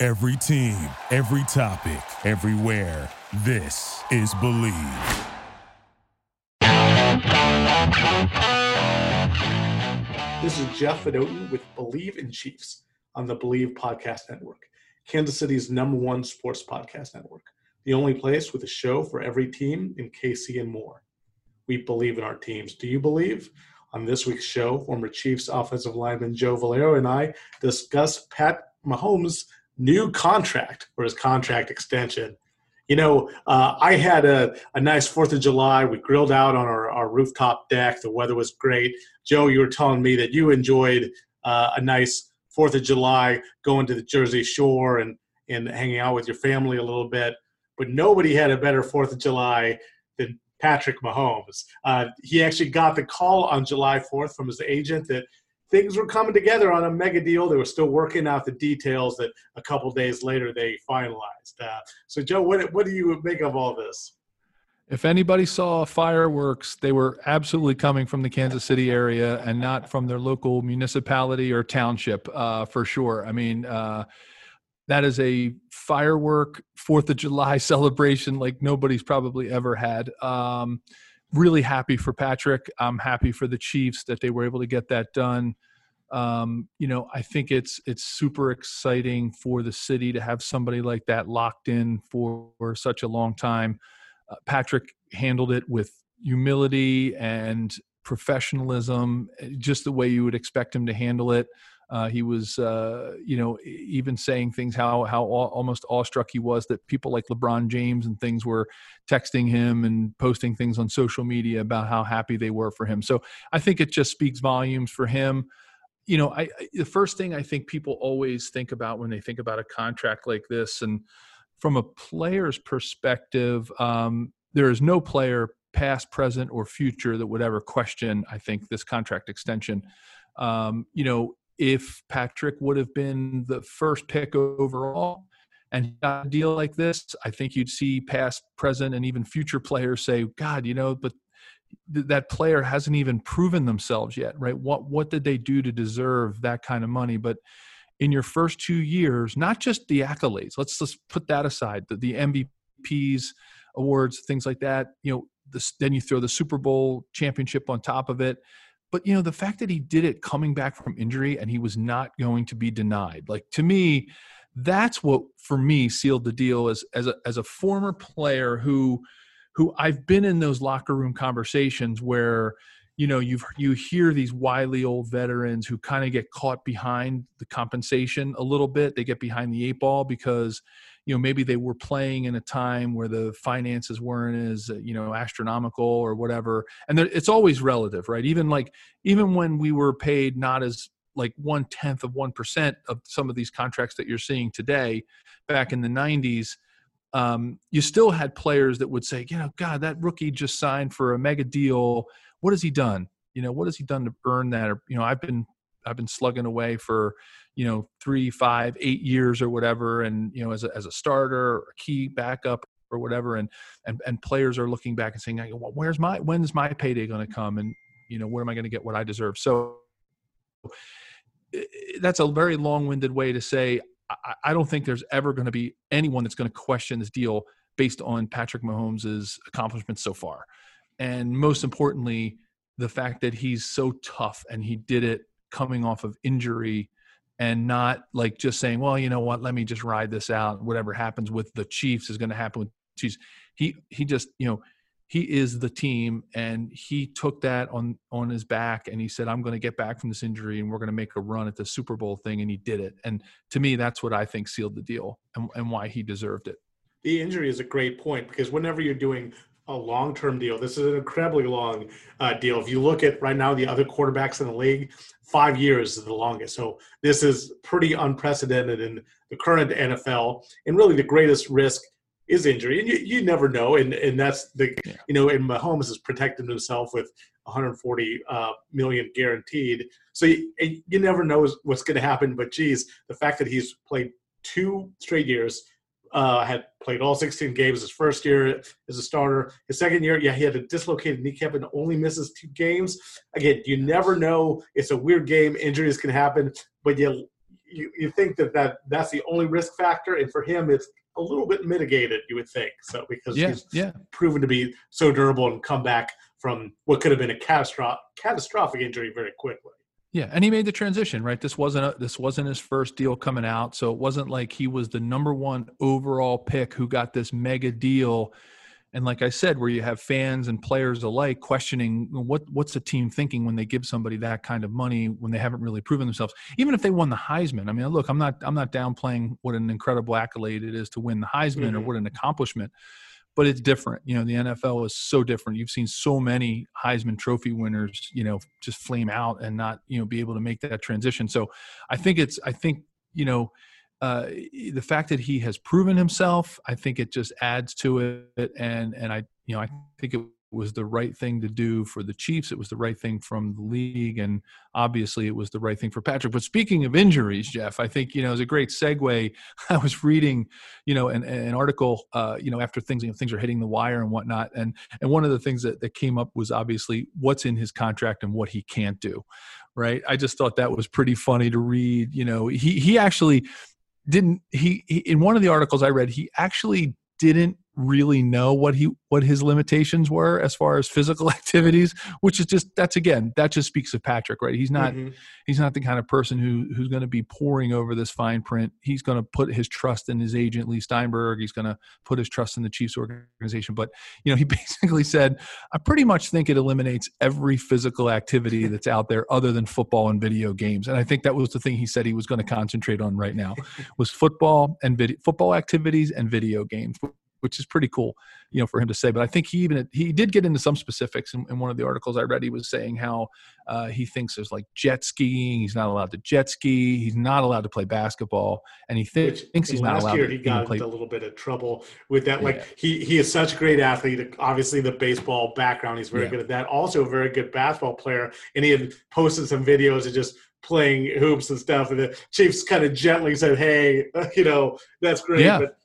Every team, every topic, everywhere. This is Bleav. This is Jeff Fedotin with Bleav in Chiefs on the Bleav Podcast Network, Kansas City's number one sports podcast network, the only place with a show for every team in KC and more. We believe in our teams. Do you believe? On this week's show, former Chiefs offensive lineman Joe Valerio and I discuss Pat Mahomes' new contract or his contract extension. You know, uh, I had a, a nice Fourth of July. We grilled out on our, our rooftop deck. The weather was great. Joe, you were telling me that you enjoyed uh, a nice Fourth of July going to the Jersey Shore and and hanging out with your family a little bit. But nobody had a better Fourth of July than Patrick Mahomes. Uh, he actually got the call on July 4th from his agent that things were coming together on a mega deal. They were still working out the details that a couple days later they finalized. Uh, so, Joe, what, what do you make of all this? If anybody saw fireworks, they were absolutely coming from the Kansas City area and not from their local municipality or township, uh, for sure. I mean, uh, that is a firework Fourth of July celebration like nobody's probably ever had. Um, really happy for Patrick. I'm happy for the Chiefs that they were able to get that done. Um, you know, I think it's it's super exciting for the city to have somebody like that locked in for, for such a long time. Uh, Patrick handled it with humility and professionalism, just the way you would expect him to handle it. Uh, he was, uh, you know, even saying things how how almost awestruck he was that people like LeBron James and things were texting him and posting things on social media about how happy they were for him. So I think it just speaks volumes for him. You know, I, the first thing I think people always think about when they think about a contract like this, and from a player's perspective, um, there is no player, past, present, or future, that would ever question. I think this contract extension. Um, you know, if Patrick would have been the first pick overall and got a deal like this, I think you'd see past, present, and even future players say, God, you know, but th- that player hasn't even proven themselves yet, right? What what did they do to deserve that kind of money? But in your first two years, not just the accolades, let's let's put that aside, the, the MVPs, awards, things like that. You know, this, then you throw the Super Bowl championship on top of it but you know the fact that he did it coming back from injury and he was not going to be denied like to me that's what for me sealed the deal as as a as a former player who who I've been in those locker room conversations where you know you've you hear these wily old veterans who kind of get caught behind the compensation a little bit. They get behind the eight ball because you know maybe they were playing in a time where the finances weren't as you know astronomical or whatever and it's always relative right? Even like even when we were paid not as like one tenth of one percent of some of these contracts that you're seeing today back in the 90s um, you still had players that would say you know god that rookie just signed for a mega deal. What has he done? You know what has he done to earn that? Or you know i've been i've been slugging away for you know three five eight years or whatever and you know as a, as a starter a key backup or whatever and and and players are looking back and saying well, where's my when's my payday going to come? And you know where am i going to get what i deserve? So that's a very long-winded way to say I, I don't think there's ever going to be anyone that's going to question this deal based on patrick mahomes' accomplishments so far. And most importantly the fact that he's so tough and he did it coming off of injury and not like just saying, well, you know what, let me just ride this out. Whatever happens with the Chiefs is going to happen with Chiefs. He he just you know he is the team, and he took that on on his back, and he said, I'm going to get back from this injury, and we're going to make a run at the Super Bowl thing, and he did it. And to me, that's what I think sealed the deal, and, and why he deserved it. The injury is a great point because whenever you're doing a long term deal. This is an incredibly long uh, deal. If you look at right now, the other quarterbacks in the league, five years is the longest. So this is pretty unprecedented in the current NFL. And really, the greatest risk is injury, and you, you never know. And and that's the yeah. you know, and Mahomes has protected himself with 140 uh, million guaranteed. So you, you never know what's going to happen. But geez, the fact that he's played two straight years uh, had played all 16 games his first year as a starter. His second year, yeah, he had a dislocated kneecap and only misses two games. Again, you never know. It's a weird game. Injuries can happen, but you you, you think that, that that's the only risk factor, and for him, it's a little bit mitigated. You would think so because yeah, he's yeah. proven to be so durable and come back from what could have been a catastrophic catastrophic injury very quickly. Yeah, and he made the transition, right? This wasn't a, this wasn't his first deal coming out, so it wasn't like he was the number one overall pick who got this mega deal. And like I said, where you have fans and players alike questioning what what's the team thinking when they give somebody that kind of money when they haven't really proven themselves, even if they won the Heisman. I mean, look, I'm not I'm not downplaying what an incredible accolade it is to win the Heisman mm-hmm. or what an accomplishment but it's different. You know, the NFL is so different. You've seen so many Heisman Trophy winners, you know, just flame out and not, you know, be able to make that transition. So I think it's, I think, you know, uh, the fact that he has proven himself, I think it just adds to it. And, and I, you know, I think it was the right thing to do for the Chiefs. It was the right thing from the league, and obviously it was the right thing for Patrick. But speaking of injuries, Jeff, I think you know it's a great segue. I was reading, you know, an, an article, uh, you know, after things you know, things are hitting the wire and whatnot, and and one of the things that that came up was obviously what's in his contract and what he can't do. Right. I just thought that was pretty funny to read. You know, he he actually didn't he, he in one of the articles I read he actually didn't really know what he what his limitations were as far as physical activities which is just that's again that just speaks of patrick right? He's not mm-hmm. he's not the kind of person who who's going to be poring over this fine print. He's going to put his trust in his agent leigh steinberg. He's going to put his trust in the chiefs organization. But you know he basically said i pretty much think it eliminates every physical activity that's out there other than football and video games. And i think that was the thing he said he was going to concentrate on right now was football and video football activities and video games which is pretty cool, you know, for him to say. But I think he even he did get into some specifics in, in one of the articles I read. He was saying how uh, he thinks there's like jet skiing. He's not allowed to jet ski. He's not allowed to play basketball, and he th- which, thinks he's not allowed. Last year, he got play- a little bit of trouble with that. Like yeah. he he is such a great athlete. Obviously, the baseball background, he's very yeah. good at that. Also, a very good basketball player, and he had posted some videos of just playing hoops and stuff. And the Chiefs kind of gently said, "Hey, you know, that's great, yeah. but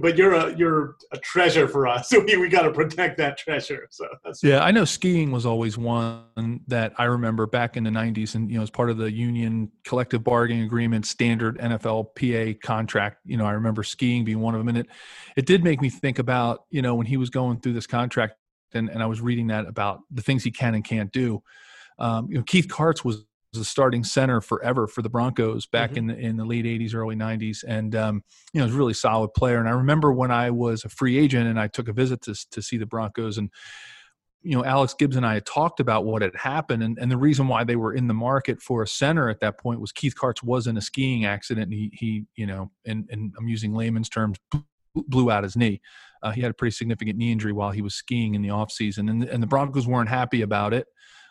but you're a you're a treasure for us. So we, we got to protect that treasure. So yeah, I know skiing was always one that I remember back in the '90s, and you know, as part of the union collective bargaining agreement, standard NFLPA contract. You know, I remember skiing being one of them, and it it did make me think about you know when he was going through this contract, and and I was reading that about the things he can and can't do. Um, you know, Keith Kartz was the starting center forever for the Broncos back mm-hmm. in the in the late '80s, early '90s, and um, you know, was a really solid player. And I remember when I was a free agent and I took a visit to to see the Broncos, and you know, Alex Gibbs and I had talked about what had happened, and, and the reason why they were in the market for a center at that point was Keith Kartz was in a skiing accident, and he he you know, and and I'm using layman's terms, blew out his knee. Uh, he had a pretty significant knee injury while he was skiing in the offseason, and and the Broncos weren't happy about it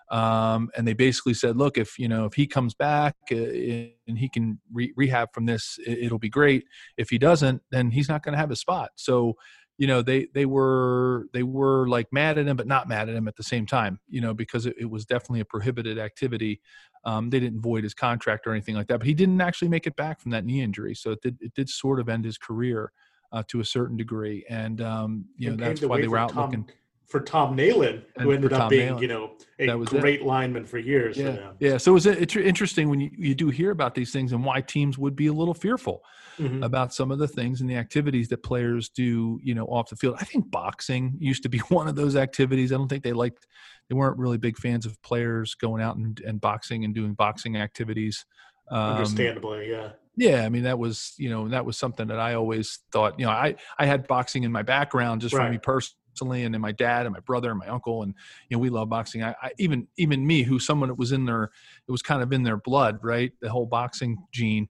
um, and they basically said, look, if you know if he comes back uh, and he can re- rehab from this, it, will be great. If he doesn't, then he's not going to have a spot. So, you know, they they were they were like mad at him, but not mad at him at the same time. You know, because it, it was definitely a prohibited activity. Um, they didn't void his contract or anything like that, but he didn't actually make it back from that knee injury. So it did it did sort of end his career uh, to a certain degree, and um, you know that's why they were out Tom- looking for Tom Nalen, who ended up being, Nalen. you know, a great it. lineman for years. Yeah, for yeah. So it's, it's interesting when you, you do hear about these things and why teams would be a little fearful mm-hmm. about some of the things and the activities that players do, you know, off the field. I think boxing used to be one of those activities. I don't think they liked, they weren't really big fans of players going out and, and boxing and doing boxing activities. Um, Understandably, yeah. Yeah, I mean that was you know that was something that I always thought you know I I had boxing in my background just right. for me personally and then my dad and my brother and my uncle, and you know we love boxing. I, I even even me, who someone that was in their, it was kind of in their blood, right? The whole boxing gene.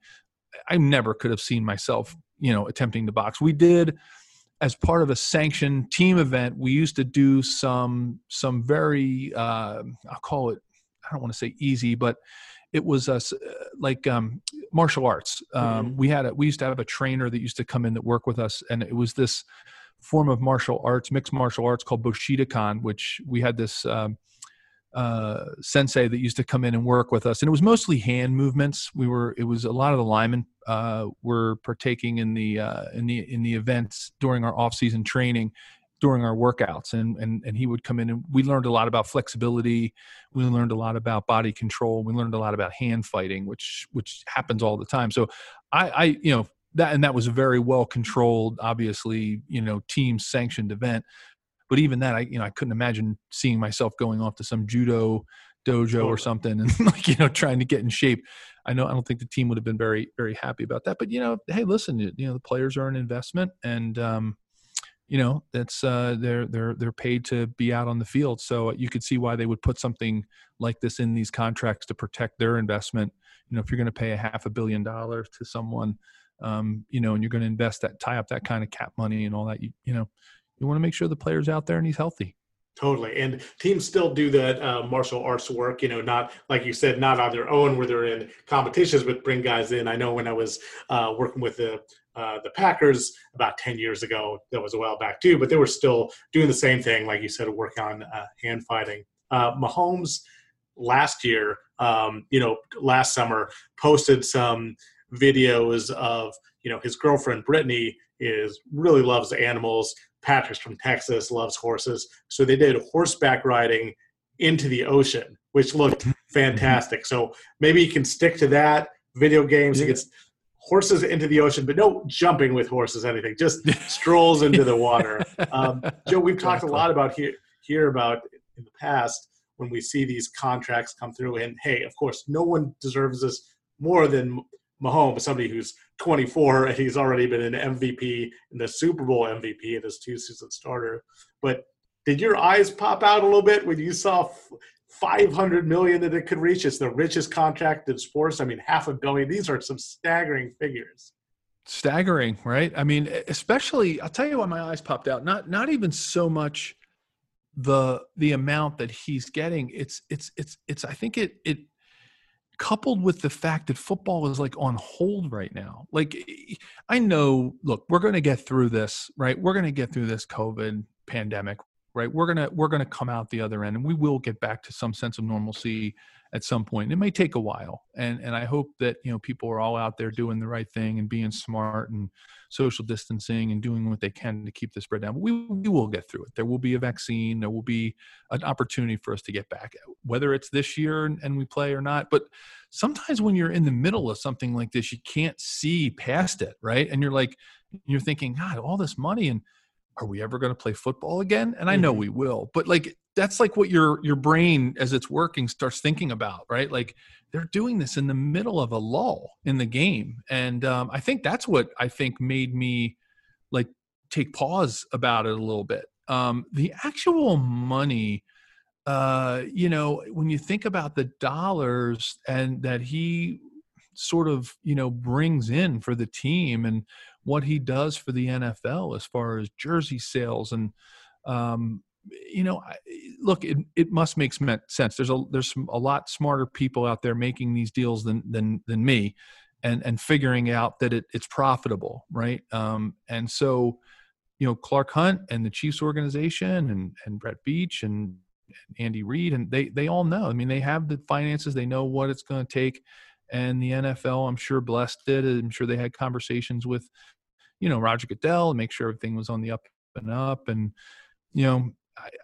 I never could have seen myself, you know, attempting to box. We did as part of a sanctioned team event, we used to do some some very uh, I'll call it I don't want to say easy, but it was us uh, like um, martial arts. Um, mm-hmm. We had a, we used to have a trainer that used to come in that work with us, and it was this form of martial arts, mixed martial arts called Bushidokan, which we had this um, uh, sensei that used to come in and work with us, and it was mostly hand movements. We were it was a lot of the linemen uh, were partaking in the uh, in the in the events during our off season training, during our workouts, and and and he would come in and we learned a lot about flexibility. We learned a lot about body control. We learned a lot about hand fighting, which which happens all the time. So I, I you know that and that was a very well controlled, obviously you know team sanctioned event but even that, I you know I couldn't imagine seeing myself going off to some judo dojo or something and like you know trying to get in shape. I know I don't think the team would have been very very happy about that. But you know, hey, listen, you know the players are an investment, and um, you know that's uh, they're they're they're paid to be out on the field. So you could see why they would put something like this in these contracts to protect their investment. You know, if you're going to pay a half a billion dollars to someone, um, you know, and you're going to invest that tie up that kind of cap money and all that, you you know, you want to make sure the player's out there and he's healthy. Totally. And teams still do that uh, martial arts work, you know, not like you said, not on their own where they're in competitions, but bring guys in. I know when I was uh, working with the uh, the Packers about 10 years ago, that was a while back too, but they were still doing the same thing, like you said, work on uh, hand fighting. Uh, Mahomes last year, um, you know, last summer posted some videos of, you know, his girlfriend Brittany is really loves animals Patrick's from Texas, loves horses. So they did horseback riding into the ocean, which looked mm-hmm. fantastic. So maybe you can stick to that. Video games, yeah. he gets horses into the ocean, but no jumping with horses, anything, just strolls into the water. Um, Joe, we've talked a lot about here, here about in the past when we see these contracts come through. And hey, of course, no one deserves this more than Mahomes, somebody who's 24 and he's already been an MVP and the Super Bowl MVP in his two season starter. But did your eyes pop out a little bit when you saw 500 million that it could reach? It's the richest contract in sports. I mean, half a billion. These are some staggering figures. Staggering, right? I mean, especially I'll tell you why my eyes popped out. Not not even so much the the amount that he's getting. It's it's it's it's I think it it coupled with the fact that football is like on hold right now. Like I know, look, we're going to get through this, right? We're going to get through this COVID pandemic, right? We're going to we're to come out the other end and we will get back to some sense of normalcy at some point. It may take a while, and and I hope that you know people are all out there doing the right thing and being smart and social distancing and doing what they can to keep the spread down. But we we will get through it. There will be a vaccine. There will be an opportunity for us to get back, whether it's this year and, and we play or not. But sometimes when you're in the middle of something like this, you can't see past it, right? And you're like, you're thinking, God, all this money and are we ever going to play football again? And I know mm-hmm. we will, but like that's like what your your brain as it's working starts thinking about, right? Like they're doing this in the middle of a lull in the game, and um, I think that's what I think made me like take pause about it a little bit. Um, the actual money, uh, you know, when you think about the dollars and that he sort of you know brings in for the team and what he does for the NFL as far as jersey sales and um, you know look it, it must make sense. There's a there's a lot smarter people out there making these deals than than than me and and figuring out that it, it's profitable right? Um, and so you know Clark Hunt and the Chiefs organization and and Brett Veach and, and Andy Reid and they they all know. I mean they have the finances. They know what it's going to take and the NFL I'm sure blessed it. I'm sure they had conversations with you know Roger Goodell and make sure everything was on the up and up. And you know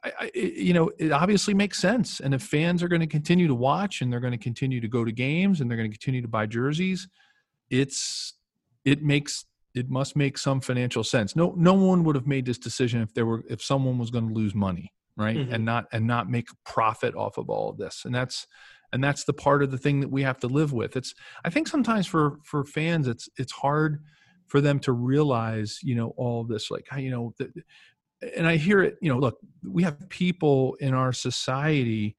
I, I, you know it obviously makes sense. And if fans are going to continue to watch and they're going to continue to go to games and they're going to continue to buy jerseys it's it makes it must make some financial sense. No no one would have made this decision if there were if someone was going to lose money right? Mm-hmm. and not and not make profit off of all of this. And that's and that's the part of the thing that we have to live with. It's i think sometimes for for fans it's it's hard for them to realize you know all this like you know and i hear it you know look we have people in our society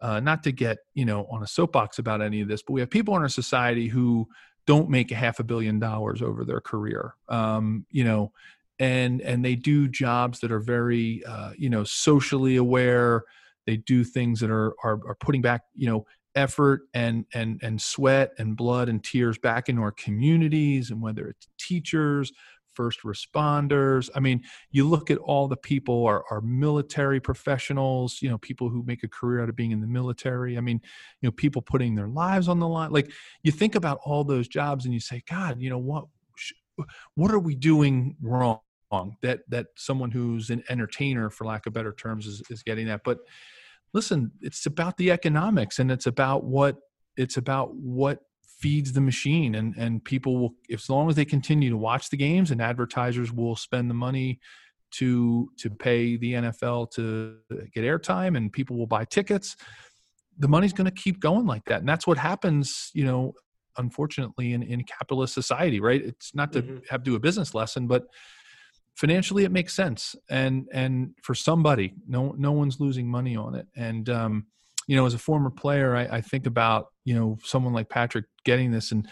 uh, not to get you know on a soapbox about any of this but we have people in our society who don't make a half a billion dollars over their career um, you know and and they do jobs that are very uh, you know socially aware they do things that are, are are putting back you know effort and and and sweat and blood and tears back into our communities and whether it's teachers first responders. I mean you look at all the people our, our military professionals you know people who make a career out of being in the military. I mean you know people putting their lives on the line. Like you think about all those jobs and you say god you know what what are we doing wrong? That that someone who's an entertainer for lack of better terms is, is getting that. But listen it's about the economics and it's about what it's about what feeds the machine and and people will as long as they continue to watch the games and advertisers will spend the money to to pay the NFL to get airtime and people will buy tickets the money's going to keep going like that and that's what happens you know unfortunately in, in capitalist society right it's not to mm-hmm. have do a business lesson but financially it makes sense. And and for somebody no no one's losing money on it. And um you know as a former player I, I think about you know someone like patrick getting this. And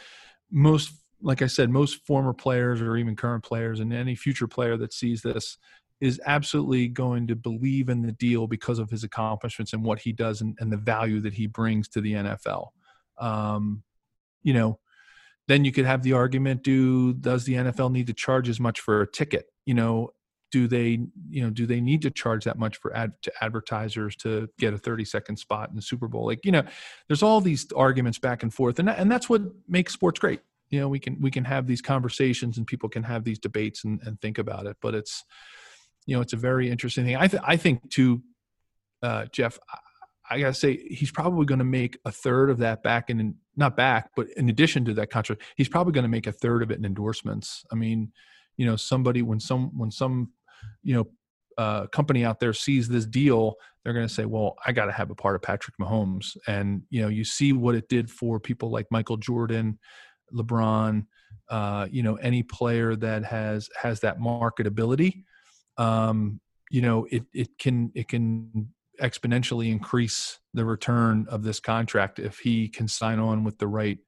most like i said most former players or even current players and any future player that sees this is absolutely going to believe in the deal because of his accomplishments and what he does and, and the value that he brings to the nfl um, you know then you could have the argument do does the nfl need to charge as much for a ticket? You know do they you know do they need to charge that much for ad to advertisers to get a 30 second spot in the super bowl? Like you know there's all these arguments back and forth and and that's what makes sports great. You know we can we can have these conversations and people can have these debates and, and think about it but it's you know it's a very interesting thing. I, th- I think too uh, jeff I, gotta say he's probably going to make a third of that back in not back but in addition to that contract he's probably going to make a third of it in endorsements. I mean you know somebody when some when some you know uh, company out there sees this deal they're going to say well i got to have a part of patrick mahomes. And you know you see what it did for people like michael jordan lebron uh, you know any player that has has that marketability. Um, you know it it can it can exponentially increase the return of this contract if he can sign on with the right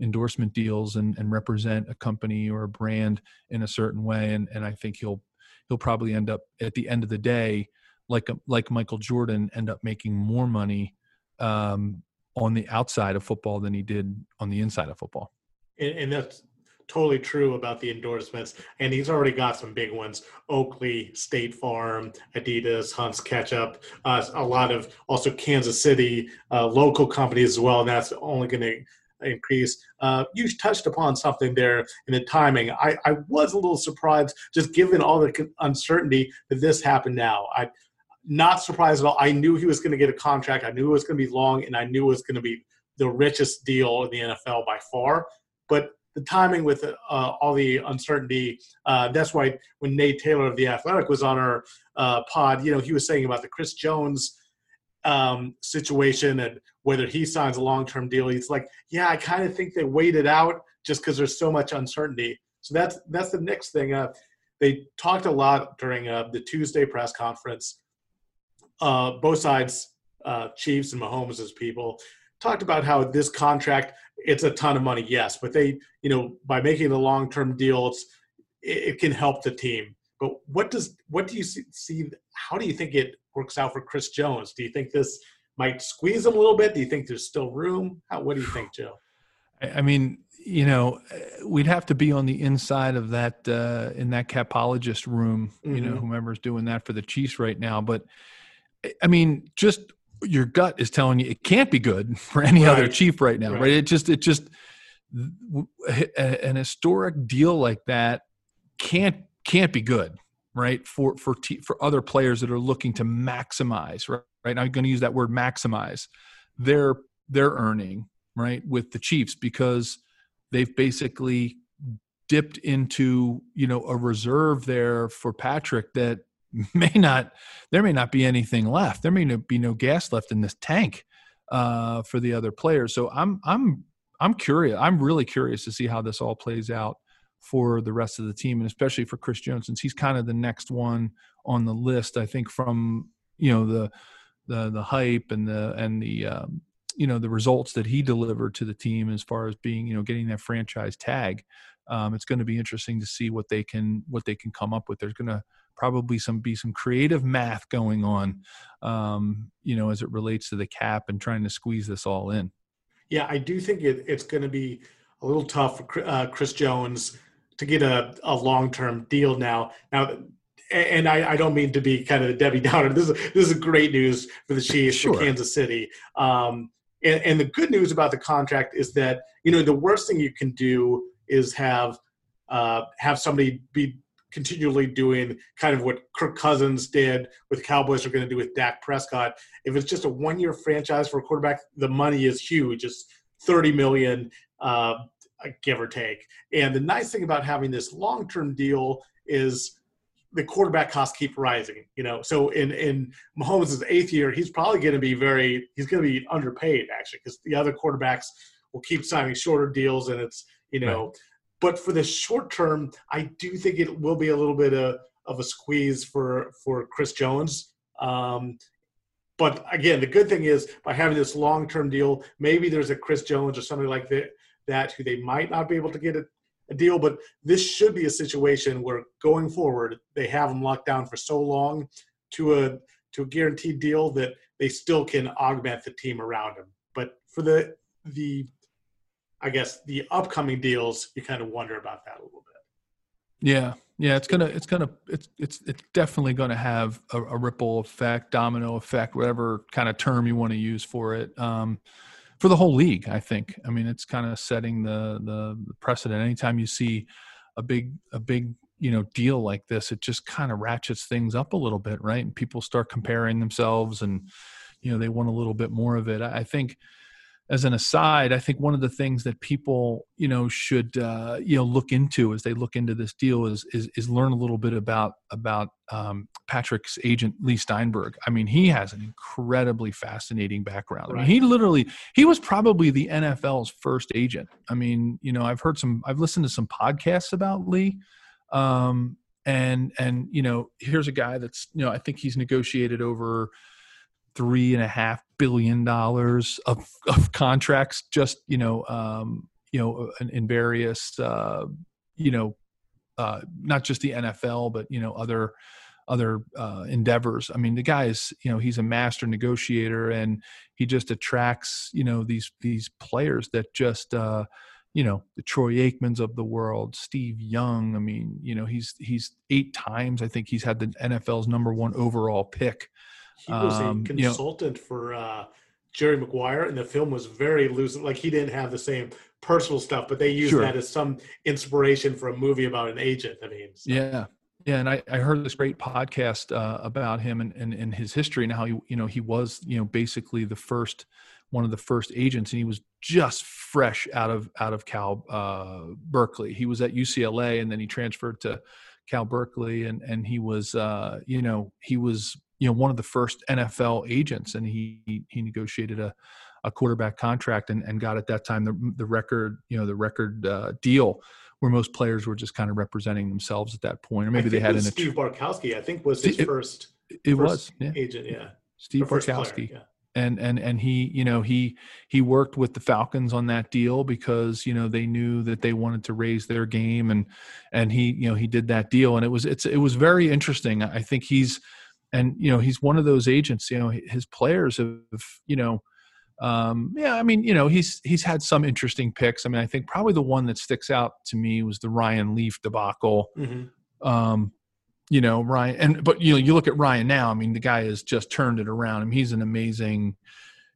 endorsement deals and, and represent a company or a brand in a certain way. And, and I think he'll he'll probably end up at the end of the day, like like Michael Jordan, end up making more money um, on the outside of football than he did on the inside of football. And, and that's totally true about the endorsements. And he's already got some big ones: Oakley, State Farm, Adidas, Hunt's Ketchup, uh, a lot of also Kansas City uh, local companies as well. And that's only going to increase. Uh, you touched upon something there in the timing. I, I was a little surprised, just given all the uncertainty that this happened now. I not surprised at all. I knew he was going to get a contract. I knew it was going to be long, and I knew it was going to be the richest deal in the NFL by far. But the timing with uh, all the uncertainty, uh, that's why when Nate Taylor of the Athletic was on our uh, pod, you know, he was saying about the Chris Jones um, situation and whether he signs a long term deal. He's like, yeah, I kind of think they waited out just because there's so much uncertainty. So that's that's the next thing. Uh, they talked a lot during uh, the Tuesday press conference. Uh, both sides, Chiefs and Mahomes people, talked about how this contract it's a ton of money, yes, but they, you know, by making the long term deal, it's it, it, can help the team. But what does what do you see, see? How do you think it works out for Chris Jones? Do you think this might squeeze him a little bit? Do you think there's still room? How, what do you think, Joe? I mean, you know, we'd have to be on the inside of that uh, in that capologist room. Mm-hmm. You know, mm-hmm. whomever's doing that for the Chiefs right now. But I mean, just your gut is telling you it can't be good for any right. other chief right now, right. right? It just, it just, an historic deal like that can't can't be good right for for t- for other players that are looking to maximize right, right? i'm going to use that word maximize their their earning right with the chiefs because they've basically dipped into you know a reserve there for patrick that may not there may not be anything left there may be no gas left in this tank uh, for the other players so i'm i'm i'm curious i'm really curious to see how this all plays out for the rest of the team, and especially for Chris Jones, since he's kind of the next one on the list. I think from you know the the the hype and the and the um, you know the results that he delivered to the team as far as being you know getting that franchise tag um, it's going to be interesting to see what they can what they can come up with there's going to probably some be some creative math going on um, you know as it relates to the cap and trying to squeeze this all in yeah i do think it, it's going to be a little tough for uh, chris jones to get a, a long-term deal now now and I, I, don't mean to be kind of Debbie Downer. This is this is great news for the Chiefs sure. for Kansas City. Um, and, and, the good news about the contract is that you know the worst thing you can do is have uh, have somebody be continually doing kind of what Kirk Cousins did with Cowboys are going to do with Dak Prescott. If it's just a one year franchise for a quarterback, the money is huge. It's thirty million, uh, give or take. And the nice thing about having this long term deal is the quarterback costs keep rising. You know, so in in Mahomes' eighth year, he's probably going to be very he's going to be underpaid actually because the other quarterbacks will keep signing shorter deals, and it's you know. Right. But for the short term, I do think it will be a little bit of, of a squeeze for for Chris Jones. Um, but again, the good thing is by having this long term deal, maybe there's a Chris Jones or somebody like that that who they might not be able to get a a deal, but this should be a situation where going forward they have them locked down for so long to a to a guaranteed deal that they still can augment the team around him. But for the the I guess the upcoming deals, you kind of wonder about that a little bit. Yeah, yeah, it's gonna it's gonna it's it's it's definitely gonna have a, a ripple effect, domino effect, whatever kind of term you want to use for it. Um, for the whole league. I think. I mean, it's kind of setting the, the precedent. Anytime you see a big a big you know deal like this, it just kind of ratchets things up a little bit, right? And people start comparing themselves, and you know they want a little bit more of it. I think as an aside, I think one of the things that people you know should uh, you know look into as they look into this deal is is, is learn a little bit about about um, Patrick's agent Leigh Steinberg. I mean, he has an incredibly fascinating background. Right. I mean, he literally he was probably the NFL's first agent. I mean, you know, I've heard some, I've listened to some podcasts about Leigh. Um, and and you know here's a guy that's you know i think he's negotiated over three and a half billion dollars of, of contracts just you know um, you know in, in various uh, you know uh, not just the NFL but you know other other uh, endeavors. I mean, the guy is you know he's a master negotiator and he just attracts you know these these players that just uh, you know the Troy Aikmans of the world, Steve Young. I mean, you know he's he's eight times I think he's had the NFL's number one overall pick. He was um, a consultant you know, for uh, Jerry Maguire, and the film was very loose. Like he didn't have the same personal stuff, but they used sure. that as some inspiration for a movie about an agent. I mean, so. yeah, yeah, and I, I heard this great podcast uh, about him and, and, and his history and how he you know he was you know basically the first one of the first agents and he was just fresh out of out of Cal uh, Berkeley. He was at UCLA and then he transferred to Cal Berkeley and and he was uh, you know he was you know one of the first NFL agents, and he he negotiated a a quarterback contract and, and got at that time the the record you know the record uh, deal where most players were just kind of representing themselves at that point, or maybe they had an Steve Bartkowski, I think was his it, first. It first was yeah. agent, yeah. Steve Bartkowski. Yeah and and and he you know he he worked with the falcons on that deal because you know they knew that they wanted to raise their game and and he you know he did that deal and it was it's it was very interesting i think he's and you know he's one of those agents you know his players have you know um, yeah i mean you know he's he's had some interesting picks i mean i think probably the one that sticks out to me was the ryan leaf debacle mm-hmm. um, you know ryan and but you know you look at ryan now i mean the guy has just turned it around I mean, he's an amazing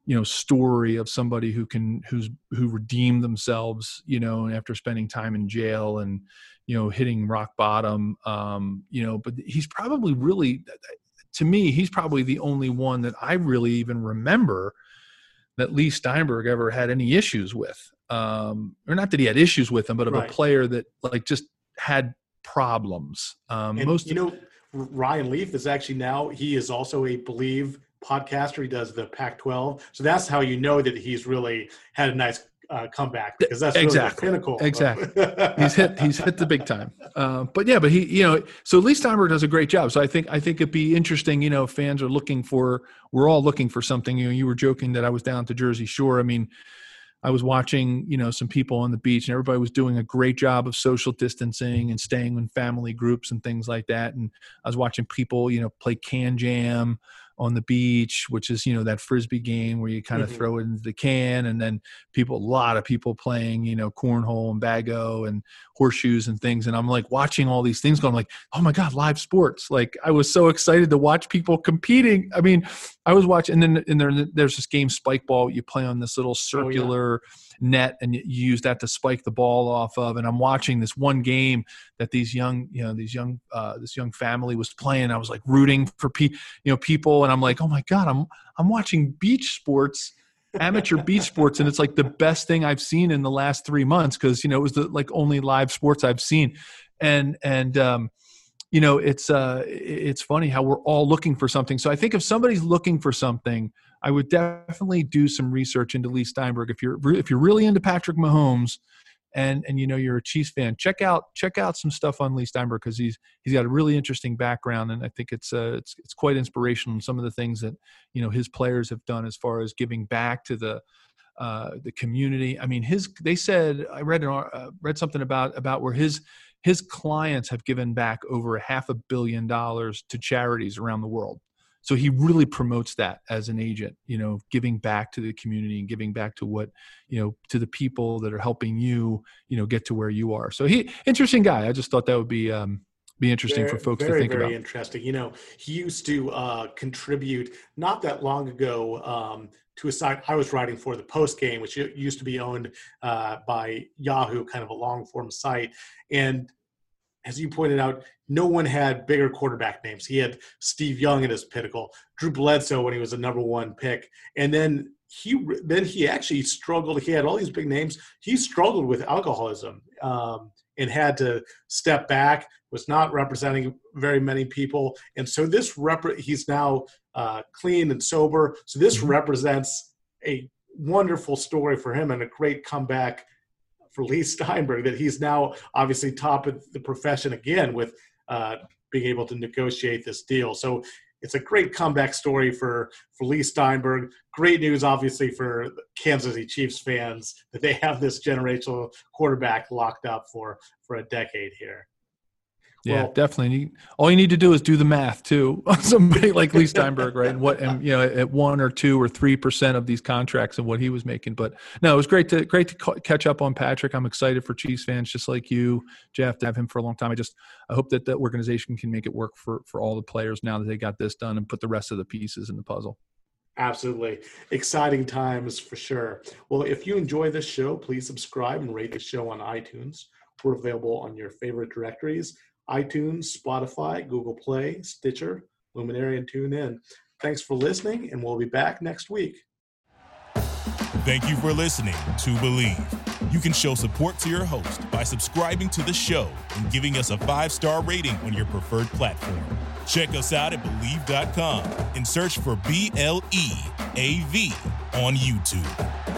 you know story of somebody who can who's who redeemed themselves you know after spending time in jail and you know hitting rock bottom um you know but he's probably really to me, he's probably the only one that I really even remember that Leigh Steinberg ever had any issues with. Um, or not that he had issues with him, but of right. a player that like just had problems. Um, and, most you know, Ryan Leaf is actually now he is also a Bleav podcaster. He does the Pac-12, so that's how you know that he's really had a nice uh, comeback because that's exactly the pinnacle. Exactly, he's hit he's hit the big time. Uh, but yeah, but he you know so Leigh Steinberg does a great job. So I think I think it'd be interesting. You know, fans are looking for we're all looking for something. You know, you were joking that I was down to Jersey Shore. I mean. I was watching, you know, some people on the beach, and everybody was doing a great job of social distancing and staying in family groups and things like that. And I was watching people, you know, play KanJam on the beach, which is you know that frisbee game where you kind of mm-hmm. throw it into the can, and then people, a lot of people playing you know cornhole and bago and horseshoes and things, and I'm like watching all these things going like, oh my god, live sports! Like I was so excited to watch people competing. I mean, I was watching, and then and there, there's this game spike ball you play on this little circular. Oh, yeah net and you use that to spike the ball off of. And I'm watching this one game that these young, you know, these young, uh, this young family was playing. I was like rooting for pe- you know, people. And I'm like, oh my God, I'm, I'm watching beach sports amateur beach sports and it's like the best thing i've seen in the last three months because you know it was the like only live sports i've seen and and um you know it's uh it's funny how we're all looking for something so i think if somebody's looking for something I would definitely do some research into Leigh Steinberg. If you're if you're really into Patrick Mahomes, and and you know you're a Chiefs fan, check out check out some stuff on Leigh Steinberg because he's he's got a really interesting background, and I think it's uh, it's it's quite inspirational. in some of the things that you know his players have done as far as giving back to the uh, the community. I mean, his they said I read an, uh, read something about about where his his clients have given back over a half a billion dollars to charities around the world so he really promotes that as an agent you know giving back to the community and giving back to what you know to the people that are helping you you know get to where you are so he interesting guy i just thought that would be um be interesting very, for folks very, to think very about. Very interesting. You know, he used to uh, contribute not that long ago um, to a site I was writing for, the Post Game, which used to be owned uh, by Yahoo, kind of a long form site. And as you pointed out, no one had bigger quarterback names. He had Steve Young at his pinnacle, Drew Bledsoe when he was a number one pick, and then he then he actually struggled. He had all these big names. He struggled with alcoholism um, and had to step back. Was not representing very many people, and so this rep- he's now uh, clean and sober. So this mm-hmm. represents a wonderful story for him and a great comeback for Leigh Steinberg that he's now obviously top of the profession again with uh, being able to negotiate this deal. So it's a great comeback story for for Leigh Steinberg. Great news, obviously, for Kansas City Chiefs fans that they have this generational quarterback locked up for for a decade here. Yeah, well, definitely. All you need to do is do the math too somebody like Leigh Steinberg, right? And what, and you know, at one or two or three percent of these contracts and what he was making. But no, it was great to great to catch up on Patrick. I'm excited for Chiefs fans, just like you, Jeff, to have him for a long time. I just I hope that the organization can make it work for for all the players now that they got this done and put the rest of the pieces in the puzzle. Absolutely. Exciting times for sure. Well, if you enjoy this show, please subscribe and rate the show on iTunes. We're available on your favorite directories iTunes, Spotify, Google Play, Stitcher, Luminary, and TuneIn. Thanks for listening, and we'll be back next week. Thank you for listening to Bleav. You can show support to your host by subscribing to the show and giving us a five star rating on your preferred platform. Check us out at Bleav.com and search for B L E A V on YouTube.